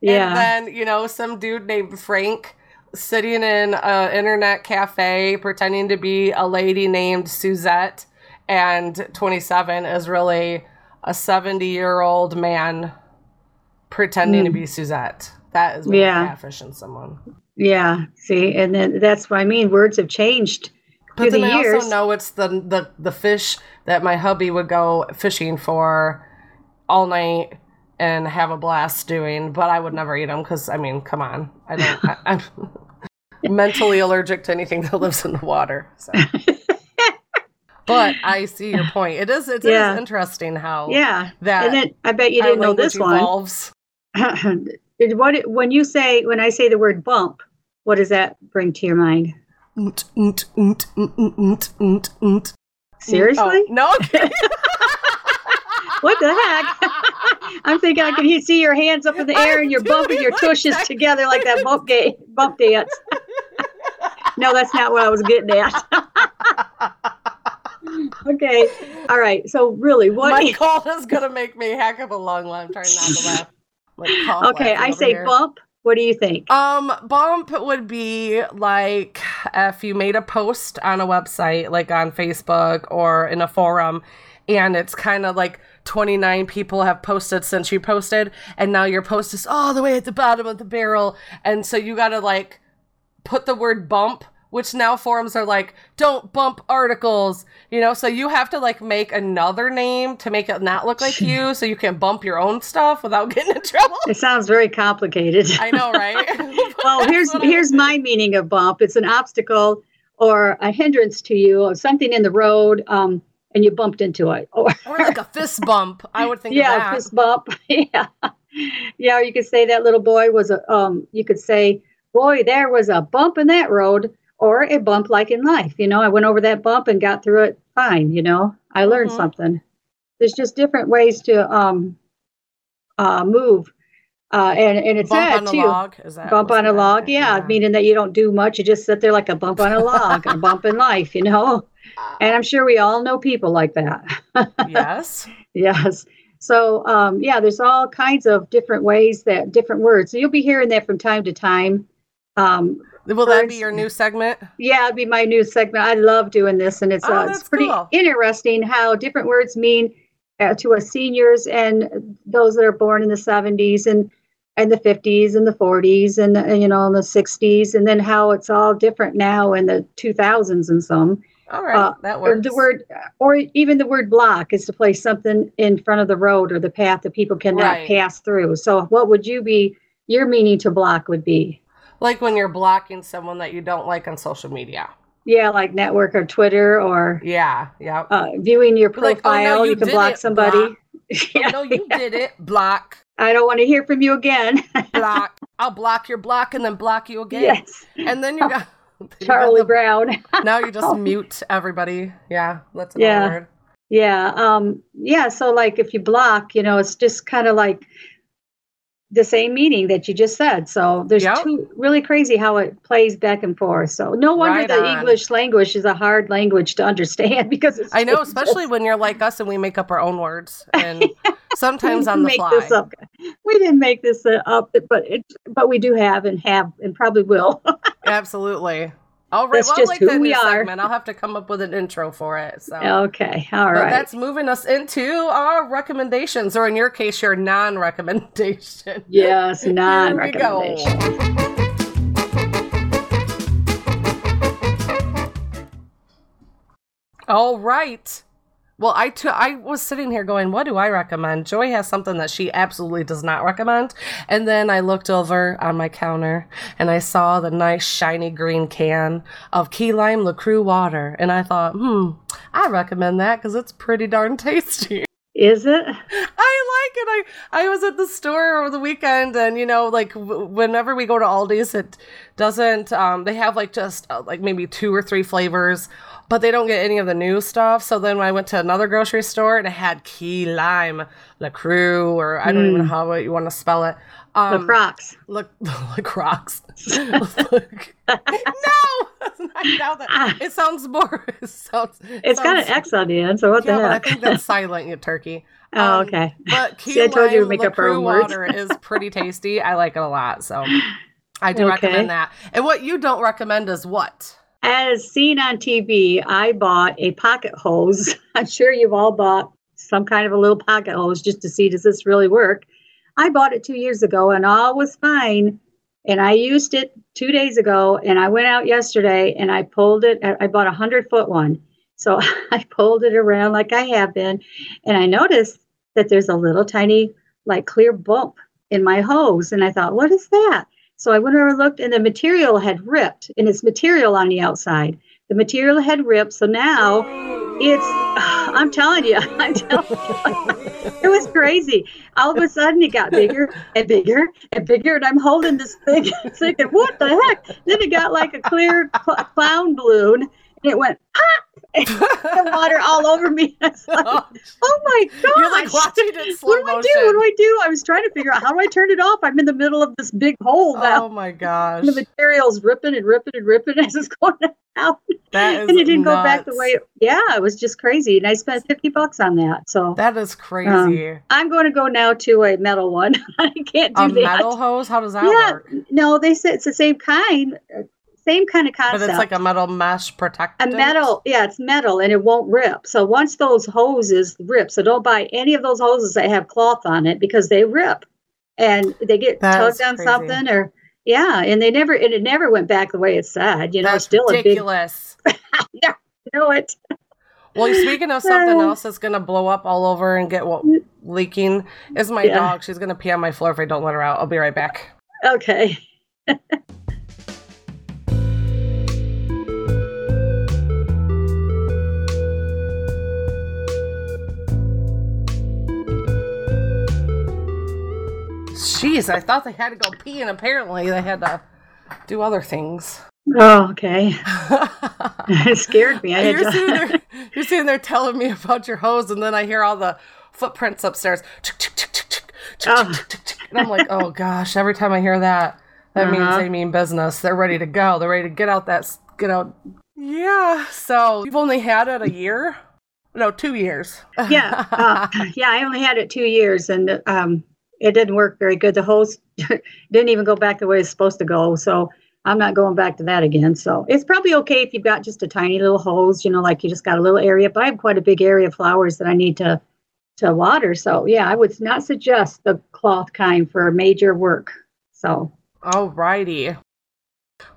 Yeah. And then, you know, some dude named Frank sitting in an internet cafe pretending to be a lady named Suzette and 27 is really a 70 year old man pretending to be mm. Suzette. That is Yeah. catfishing someone. yeah. See, and then that's what I mean. Words have changed But then the I years. also know it's the, the the fish that my hubby would go fishing for all night and have a blast doing. But I would never eat them because I mean, come on, I don't. I, I'm mentally allergic to anything that lives in the water. So. but I see your point. It is it is Yeah. interesting how yeah. that And then I bet you didn't know this one. evolves. what when you say when I say the word bump, what does that bring to your mind? Oont, oont, oont, oont, oont, oont. Seriously? Oh, no. What the heck? I'm thinking I can see your hands up in the air and you're bumping your like tushes that. together like that bump ga- bump dance. no, that's not what I was getting at. Okay. All right. So really, what? My cold is gonna make me heck of a long one. I'm trying not to laugh. Like, okay, I say here. bump. What do you think? Um, bump would be like if you made a post on a website, like on Facebook or in a forum, and it's kind of like 29 people have posted since you posted, and now your post is all the way at the bottom of the barrel, and so you gotta like put the word bump. Which now forums are like, don't bump articles, you know. So you have to like make another name to make it not look like you, so you can bump your own stuff without getting in trouble. It sounds very complicated. I know, right? well, here's That's what I- here's my meaning of bump. It's an obstacle or a hindrance to you, or something in the road, um, and you bumped into it. Or Or like a fist bump. I would think yeah, of that. fist bump. yeah, yeah. Or you could say that little boy was a. Um, you could say, boy, there was a bump in that road, or a bump like in life. You know, I went over that bump and got through it fine. You know, I learned Mhm. something. There's just different ways to um, uh, move, uh, and and it's bump on too. log. Is that bump on a log it? yeah, meaning that you don't do much you just sit there like a bump on a log a bump in life you know and i'm sure we all know people like that yes. yes so um, yeah there's all kinds of different ways that different words so you'll be hearing that from time to time um, Will that be your new segment? yeah it'd be my new segment i love doing this and it's Oh, uh, it's pretty cool. interesting how different words mean uh, to us seniors and those that are born in the 70s and and the 50s and the 40s and uh, you know in the 60s and then how it's all different now in the 2000s and some All right, Uh, that or works. the word or even the word block is to place something in front of the road or the path that people cannot Right. pass through so what would you be your meaning to block would be like when you're blocking someone that you don't like on social media. yeah like network or twitter or Yeah, yeah. uh, viewing your Be like, profile "Oh, no, you, you can block it, somebody block. Yeah, no, you yeah. did it. Block, i don't want to hear from you again block. I'll block your block and then block you again. yes And then you got you got charlie the- brown Now you just mute everybody. Yeah, that's another Yeah. word. Yeah, um, yeah. So like if you block, you know, it's just kind of like the same meaning that you just said. So there's Yep. two really crazy how it plays back and forth. So no wonder Right the on. English language is a hard language to understand because it's I know, especially when you're like us and we make up our own words and sometimes on the fly. make this up. We didn't make this up, but it but we do have and have and probably will. Absolutely. All right, That's well, just like who we are. Segment. I'll have to come up with an intro for it. So. Okay, all But right. that's moving us into our recommendations, or in your case, your non-recommendation. yes, Here we go. non-recommendation. All right. Well, I too, I was sitting here going, what do I recommend? Joy has something that she absolutely does not recommend. And then I looked over on my counter and I saw the nice shiny green can of key lime LaCroix water. And I thought, hmm, I recommend that because it's pretty darn tasty. Is it? I like it. I I was at the store over the weekend, and you know, like w- whenever we go to Aldi's, it doesn't. Um, they have like just uh, like maybe two or three flavors, but they don't get any of the new stuff. So then when I went to another grocery store and it had key lime, La Lacroix, or I don't even know how you want to spell it. The Um, Crocs. Look, Lacroix. Look. no, that's not that. It sounds more. It sounds. Ah. It's got an X on the end, so what Yeah, the but I heck? think that's silent, you turkey. oh, Um, okay. But key See, I told you to lime make up our LaCroix own words. water is pretty tasty. I like it a lot, so I do Okay. recommend that. And what you don't recommend is what? As seen on TV, I bought a pocket hose. I'm sure you've all bought some kind of a little pocket hose just to see does this really work. I bought it two years ago and all was fine. And I used it two days ago and I went out yesterday and I pulled it. I bought a hundred foot one. So I pulled it around like I have been. And I noticed that there's a little tiny, like clear bump in my hose. And I thought, what is that? So I went over and looked, and the material had ripped, and it's material on the outside. The material had ripped, so now it's. I'm telling you, I'm telling you, it was crazy. All of a sudden, it got bigger and bigger and bigger, and I'm holding this thing, thinking, "What the heck?" Then it got like a clear cl- clown balloon, it went ah, and water all over me. Like, "Oh my god!" You're like watching it in slow what do I do? What do I do? I was trying to figure out how do I turn it off. I'm in the middle of this big hole now. Oh my gosh. the material's ripping and ripping and ripping as it's going out. That is and it didn't go back the way. It, yeah, it was just crazy. And I spent 50 bucks on that. So That is crazy. I'm going to go now to a metal one. I can't do a that. metal hose? How does that yeah, work? no, they said it's the same kind, same kind of concept. But it's like a metal mesh protector. a metal, yeah, it's metal and it won't rip. So once those hoses rip, so don't buy any of those hoses that have cloth on it because they rip and they get That's tugged on crazy. something or yeah, and they never and it never went back the way it said. You know, That's it's still ridiculous. a big know it. Well, speaking of something oh. else that's gonna blow up all over and get what mm. leaking is my Yeah. dog. She's gonna pee on my floor if I don't let her out. I'll be right back. Okay. Jeez, I thought they had to go pee, and apparently they had to do other things. Oh, okay. It scared me. I had you're, sitting to, there, you're sitting there telling me about your hose, and then I hear all the footprints upstairs. Oh. And I'm like, oh gosh, every time I hear that, that means Uh-huh. they mean business. They're ready to go. They're ready to get out that, get out. Yeah, so you've only had it a year? No, two years. yeah, uh, yeah. I only had it two years, and um, it didn't work very good. The hose didn't even go back the way it's supposed to go. So I'm not going back to that again. So it's probably okay if you've got just a tiny little hose, you know, like you just got a little area. But I have quite a big area of flowers that I need to to water. So yeah, I would not suggest the cloth kind for major work. So Alrighty.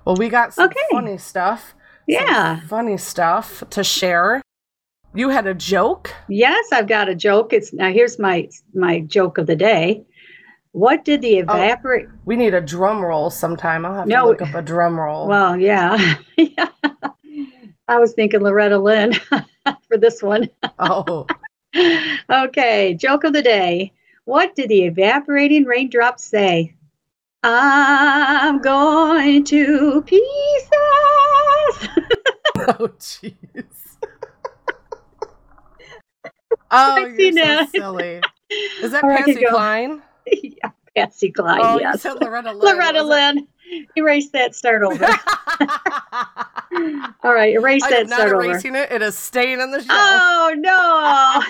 Well, we got some Okay. funny stuff. yeah, funny stuff to share. You had a joke? yes, I've got a joke. It's now here's my my joke of the day. What did the oh. evaporate? We need a drum roll sometime. I'll have No. to look up a drum roll. Well, yeah. yeah. I was thinking Loretta Lynn for this one. oh, okay, joke of the day. What did the evaporating raindrops say? I'm going to pieces. oh, jeez. oh, you're so silly. Is that Patsy go. Yeah, Patsy Cline, Oh, yes. Loretta Lynn. Loretta Lynn. Erase that, start over. All right, erase I that, not start over. erasing it. It is staying in the show. Oh no! I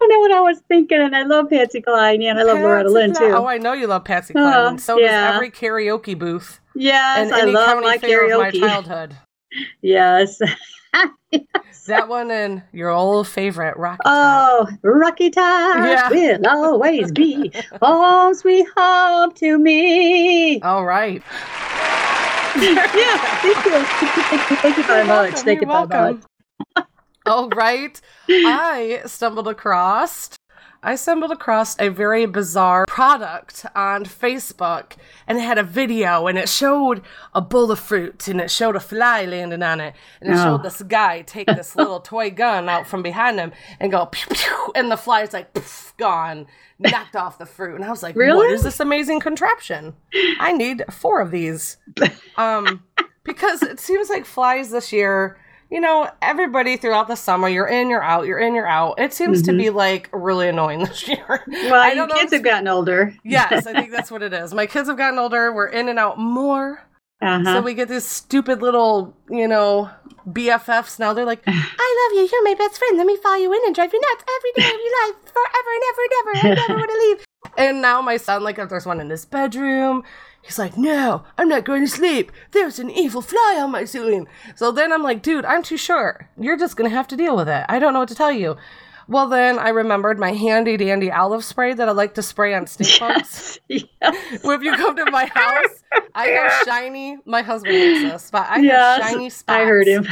don't know what I was thinking, and I love Patsy Cline, yeah, and I love Loretta Lynn too. Oh, I know you love Patsy Cline. Oh, so yeah. does every karaoke booth. Yes, and I love my of my karaoke. childhood. Yes. That one and your old favorite Rocky Top. Oh, Rocky Top Yeah. will always be home sweet home to me. All right. yeah, thank you. Thank you, thank you very much. welcome, Thank you very much. All right. I stumbled across I stumbled across a very bizarre product on Facebook and it had a video and it showed a bowl of fruit and it showed a fly landing on it and it Oh. showed this guy take this little toy gun out from behind him and go pew, pew, and the fly's like poof, gone knocked off the fruit and I was like what Really? is this amazing contraption I need four of these um because it seems like flies this year you know everybody throughout the summer you're in you're out you're in you're out. It seems to be like really annoying this year. Well, I your don't know kids have gotten older. yes i think that's what it is. My kids have gotten older. We're in and out more. Uh-huh. so we get these stupid little you know bffs now they're like i love you. You're my best friend. Let me follow you in and drive you nuts every day of your life. Forever and ever and ever. I never want to leave. And now my son like if there's one in his bedroom he's like no i'm not going to sleep there's an evil fly on my ceiling so then i'm like dude i'm too sure you're just gonna have to deal with it i don't know what to tell you well then i remembered my handy dandy olive spray that i like to spray on stink bugs yes. well, if you come to my house, I have shiny. My husband hates this, but I Yes, have shiny spots I heard him.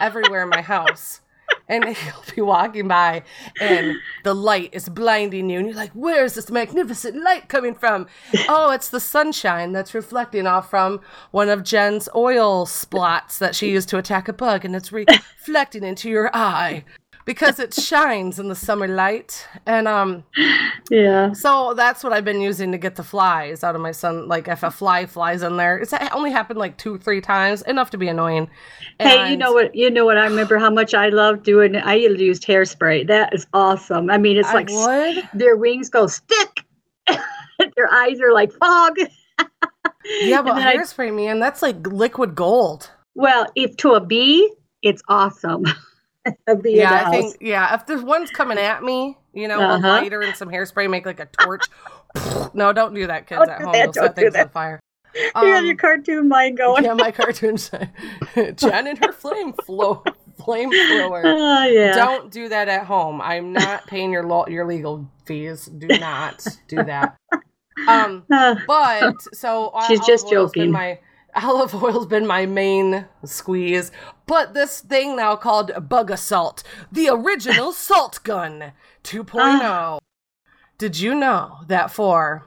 everywhere in my house. And he'll be walking by, and the light is blinding you, and you're like, "Where's this magnificent light coming from?" Oh, it's the sunshine that's reflecting off from one of Jen's oil splots that she used to attack a bug, and it's reflecting into your eye because it shines in the summer light. And um, Yeah. so that's what I've been using to get the flies out of my sun. Like if a fly flies in there, it's it only happened like two, three times, enough to be annoying. Hey, you know what? You know what? I remember how much I loved doing. I used hairspray. That is awesome. I mean, it's I like would. their wings go stick. their eyes are like fog. Yeah, but then I- hairspray, man, that's like liquid gold. well, if to a bee, it's awesome. bee in yeah, the I think. Yeah, if there's one's coming at me, you know, Uh-huh. a lighter and some hairspray, make like a torch. no, don't do that, kids Don't at home. that, don't set things that. on fire. you got Um, your cartoon mind going. yeah, my cartoons. Jen and her flame flow, flamethrower. Oh yeah. Don't do that at home. I'm not paying your law your legal fees. Do not do that. Um, Uh, but so She's olive just joking. My olive oil's been my main squeeze. But this thing now called Bug-A-Salt, the original salt gun 2.0. Ah. Did you know that for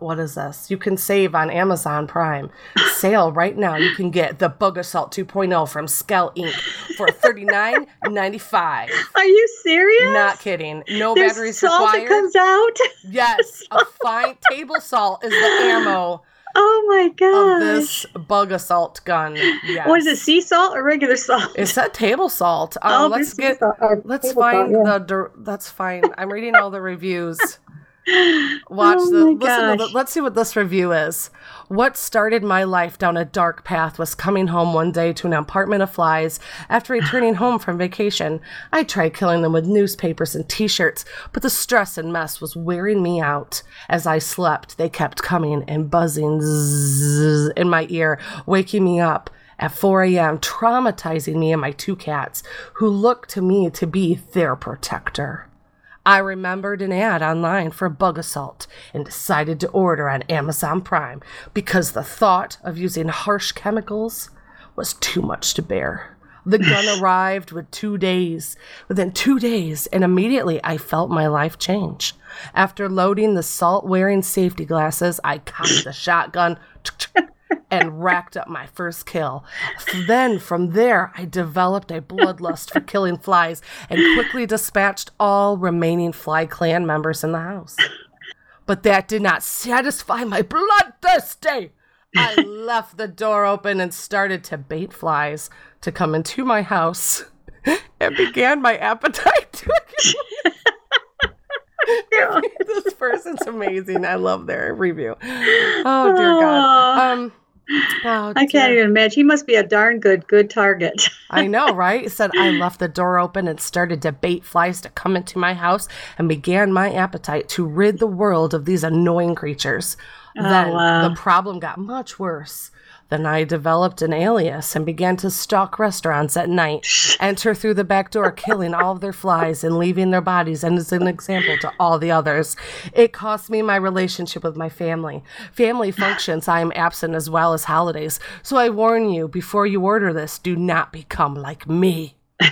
what is this? You can save on Amazon Prime. Sale right now. You can get the Bug-A-Salt 2.0 from Skell Inc. for $39.95. are you serious? Not kidding. No There's batteries salt that required. comes out. Yes, a fine table salt is the ammo Oh my gosh. this Bug-A-Salt gun. Yes. What is it? Sea salt or regular salt? It said table salt. Um, Oh, let's get salt, let's table salt, find yeah. the that's fine. I'm reading all the reviews. Watch Oh the listen the, let's see what this review is. What started my life down a dark path was coming home one day to an apartment of flies after returning home from vacation. I tried killing them with newspapers and t-shirts, but the stress and mess was wearing me out. As I slept, they kept coming and buzzing zzz in my ear, waking me up at 4 a.m., traumatizing me and my two cats, who looked to me to be their protector. I remembered an ad online for Bug-A-Salt and decided to order on Amazon Prime because the thought of using harsh chemicals was too much to bear. The gun arrived with two days, within two days, and immediately I felt my life change. After loading the salt wearing safety glasses, I cocked the shotgun and racked up my first kill. Then, from there, I developed a bloodlust for killing flies and quickly dispatched all remaining fly clan members in the house. But that did not satisfy my bloodthirsty. I left the door open and started to bait flies to come into my house and began my appetite to this person's amazing. I love their review. Oh dear God. Um oh, I can't even imagine. He must be a darn good, good target. I know, right? Said I left the door open and started to bait flies to come into my house and began my appetite to rid the world of these annoying creatures. Oh, then wow. the problem got much worse. Then I developed an alias and began to stalk restaurants at night, enter through the back door, killing all of their flies and leaving their bodies, and as an example to all the others. It cost me my relationship with my family. Family functions, I am absent as well as holidays. So I warn you, before you order this, do not become like me.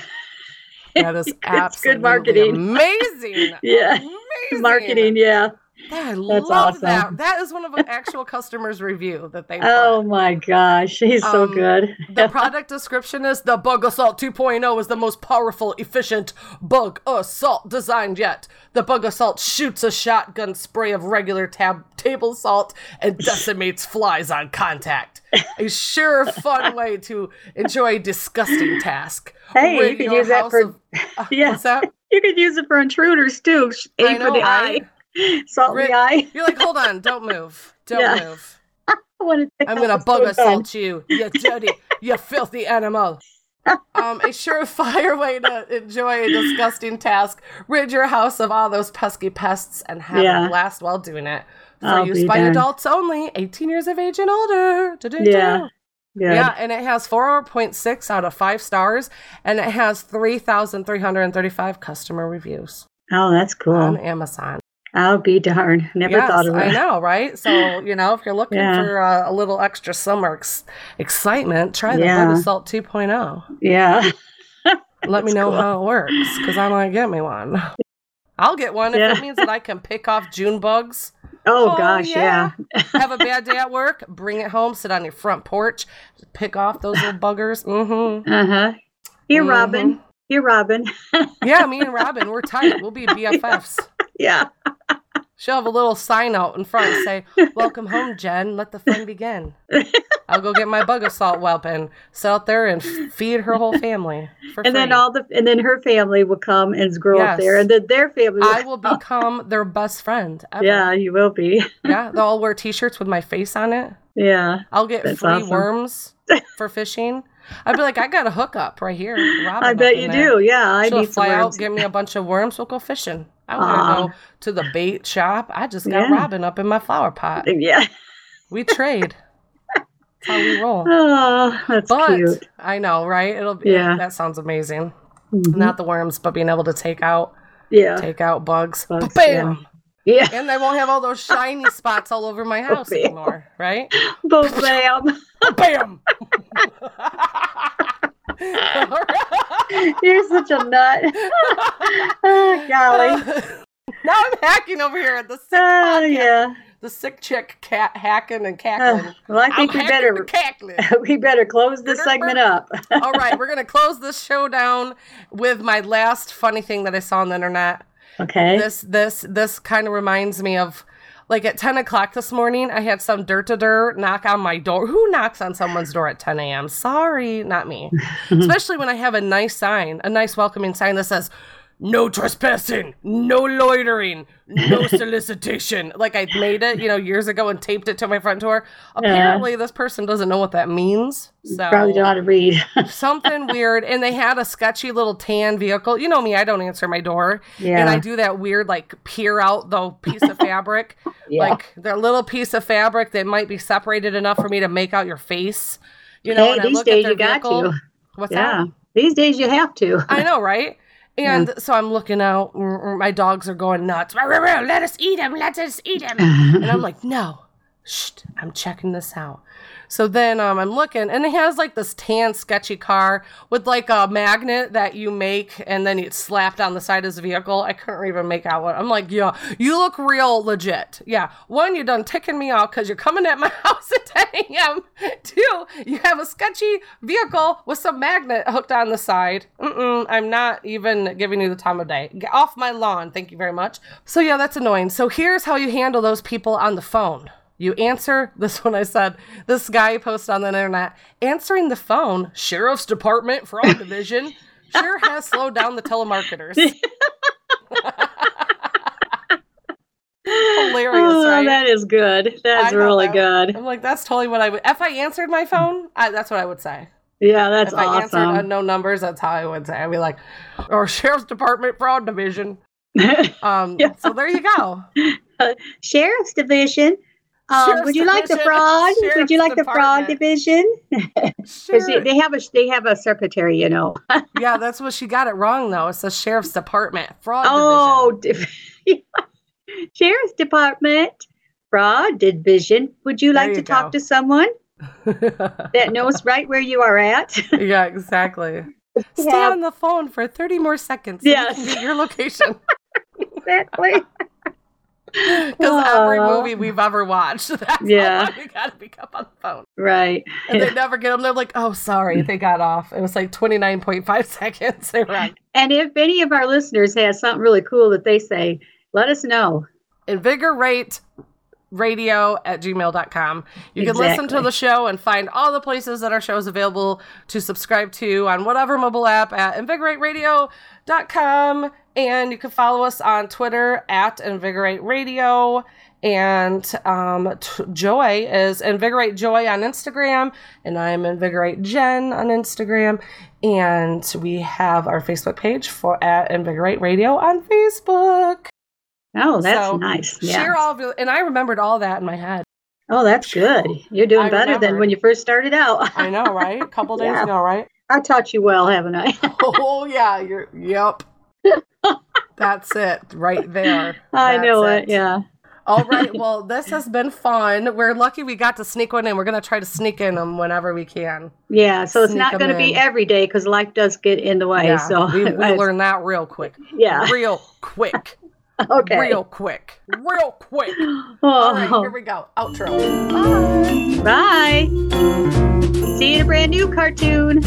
That is absolutely good marketing. amazing. Yeah. Amazing. Marketing, yeah. I That's love awesome. that. That is one of the actual customers' review that they. Oh put. my gosh, he's so Um, good. The product description is the Bug-A-Salt 2.0 is the most powerful, efficient Bug-A-Salt designed yet. The Bug-A-Salt shoots a shotgun spray of regular tab- table salt and decimates flies on contact. A sure, fun way to enjoy a disgusting task. Hey, you could use that for- of- uh, Yeah. You could use it for intruders too. Aim for the eye, salt the eye. You're like, hold on, don't move. Don't Yeah. move. I want to take I'm gonna bug gun. assault you, you dirty, you filthy animal. Um, a surefire way to enjoy a disgusting task. Rid your house of all those pesky pests and have Yeah. a blast while doing it. For I'll use by darned. adults only, 18 years of age and older. Du-du-du. Yeah. Good. Yeah, and it has 4.6 out of 5 stars, and it has 3,335 customer reviews Oh, that's cool. on Amazon. I'll be darned. Never yes, thought of it. I know, right? So, you know, if you're looking Yeah. for uh, a little extra summer ex- excitement, try the Yeah. Assault 2.0. Yeah. Let me know cool. how it works because I to get me one. I'll get one if Yeah. it means that I can pick off June bugs. Oh, Oh, gosh, yeah. Have a bad day at work, bring it home, sit on your front porch, pick off those little buggers. Mm-hmm. Uh huh. Here, Robin. Here, Robin. Yeah, me and Robin, we're tight. We'll be BFFs. Yeah. She'll have a little sign out in front say, Welcome home, Jen. Let the fun begin. I'll go get my Bug-A-Salt weapon, sit out there and feed her whole family. For And then all the and then her family will come and grow up there, and then their family. Will I will become their best friend. Ever. Yeah, you will be. Yeah, they'll all wear t shirts with my face on it. Yeah. I'll get free awesome. worms for fishing. I'd be like, I got a hookup right here. Robin I bet you there. do. Yeah, I She'll need some fly out, give me a bunch of worms. We'll go fishing. I want to go to the bait shop. I just got Yeah. Robin up in my flower pot. Yeah. We trade. That's how we roll. Oh, that's But cute. I know, right? It'll be Yeah. that sounds amazing. Mhm. Not the worms, but being able to take out Yeah. take out bugs. Bugs, Bam! Yeah. And I won't have all those shiny spots all over my house anymore, right? Bam. Bam! You're such a nut. oh, golly. now I'm hacking over here at the sick, Oh, yeah. the sick chick cat hacking and Uh, cackling. well, I think I'm we better cackling. we better close this segment up. All right, we're gonna close this show down with my last funny thing that I saw on the internet. Okay. This this this kind of reminds me of like at 10 o'clock this morning, I had some dirt to dirt knock on my door. Who knocks on someone's door at 10 a.m.? Sorry, not me. Especially when I have a nice sign, a nice welcoming sign that says, no trespassing, no loitering, no solicitation. like I made it, you know, years ago and taped it to my front door. Apparently, this person doesn't know what that means. So Probably don't know how to read. something weird and they had a sketchy little tan vehicle you know me i don't answer my door Yeah. and i do that weird like peer out the piece of fabric Yeah. like their little piece of fabric that might be separated enough for me to make out your face you know hey, and I these look at days their you got vehicle. to. what's Yeah. that These days you have to. i know right and so i'm looking out mm, mm, my dogs are going nuts. "Rah, rah, rah, let us eat him let us eat him. And i'm like no Shh, I'm checking this out. So then um, I'm looking, and it has like this tan, sketchy car with like a magnet that you make, and then it's slapped on the side of the vehicle. I couldn't even make out what I'm like. Yeah, you look real legit. Yeah, one, you're done ticking me off because you're coming at my house at 10 a.m. Two, you have a sketchy vehicle with some magnet hooked on the side. Mm-mm, I'm not even giving you the time of day. Get off my lawn. Thank you very much. So yeah, that's annoying. So here's how you handle those people on the phone. You answer this one I said. This guy posted on the internet answering the phone. Sheriff's Department Fraud Division sure has slowed down the telemarketers. Hilarious, oh, right? that is good. That's really that. good. I'm like, that's totally what I would. If I answered my phone, I, that's what I would say. Yeah, that's if I answered awesome. unknown numbers, that's how I would say. I'd be like, or Sheriff's Department Fraud Division. Um, Yeah. so there you go. Sheriff's Division. Um, would you like the fraud? would you like the fraud division? division? 'Cause Sure. they, they have a they have a secretary, you know. yeah, that's what she got it wrong though. It's the sheriff's department fraud Oh, sheriff's department fraud division. Would you like you to talk to someone that knows right where you are at? yeah, exactly. Stay Yeah. on the phone for 30 more seconds. so Yes. your location. exactly. Because every movie we've ever watched, that's Yeah. we got to pick up on the phone. Right. And they never get them. They're like, oh, sorry, they got off. It was like 29.5 seconds. They were on. And if any of our listeners has something really cool that they say, let us know. Invigorate radio at gmail.com. You can listen to the show and find all the places that our show is available to subscribe to on whatever mobile app at invigorateradio.com. And you can follow us on Twitter at Invigorate Radio. And um, t- Joy is Invigorate Joy on Instagram, and I'm Invigorate Jen on Instagram. And we have our Facebook page for at Invigorate Radio on Facebook. Oh, that's So, nice. Yeah. Share all of your, and I remembered all that in my head. Oh, that's good. You're doing I better than when you first started out. I know, right? A couple days Yeah. ago, right? I taught you well, haven't I? Oh yeah, you're yep. That's it right there. I know That's it. Yeah. All right. Well, this has been fun. We're lucky we got to sneak one in. We're gonna try to sneak in them whenever we can. Yeah. So it's Sneak not going to be every day because life does get in the way. yeah, so we, we learned that real quick. Yeah. Real quick. Okay. Real quick. Real quick. All right. Oh, Here we go. Outro. Bye. bye. See you in a brand new cartoon.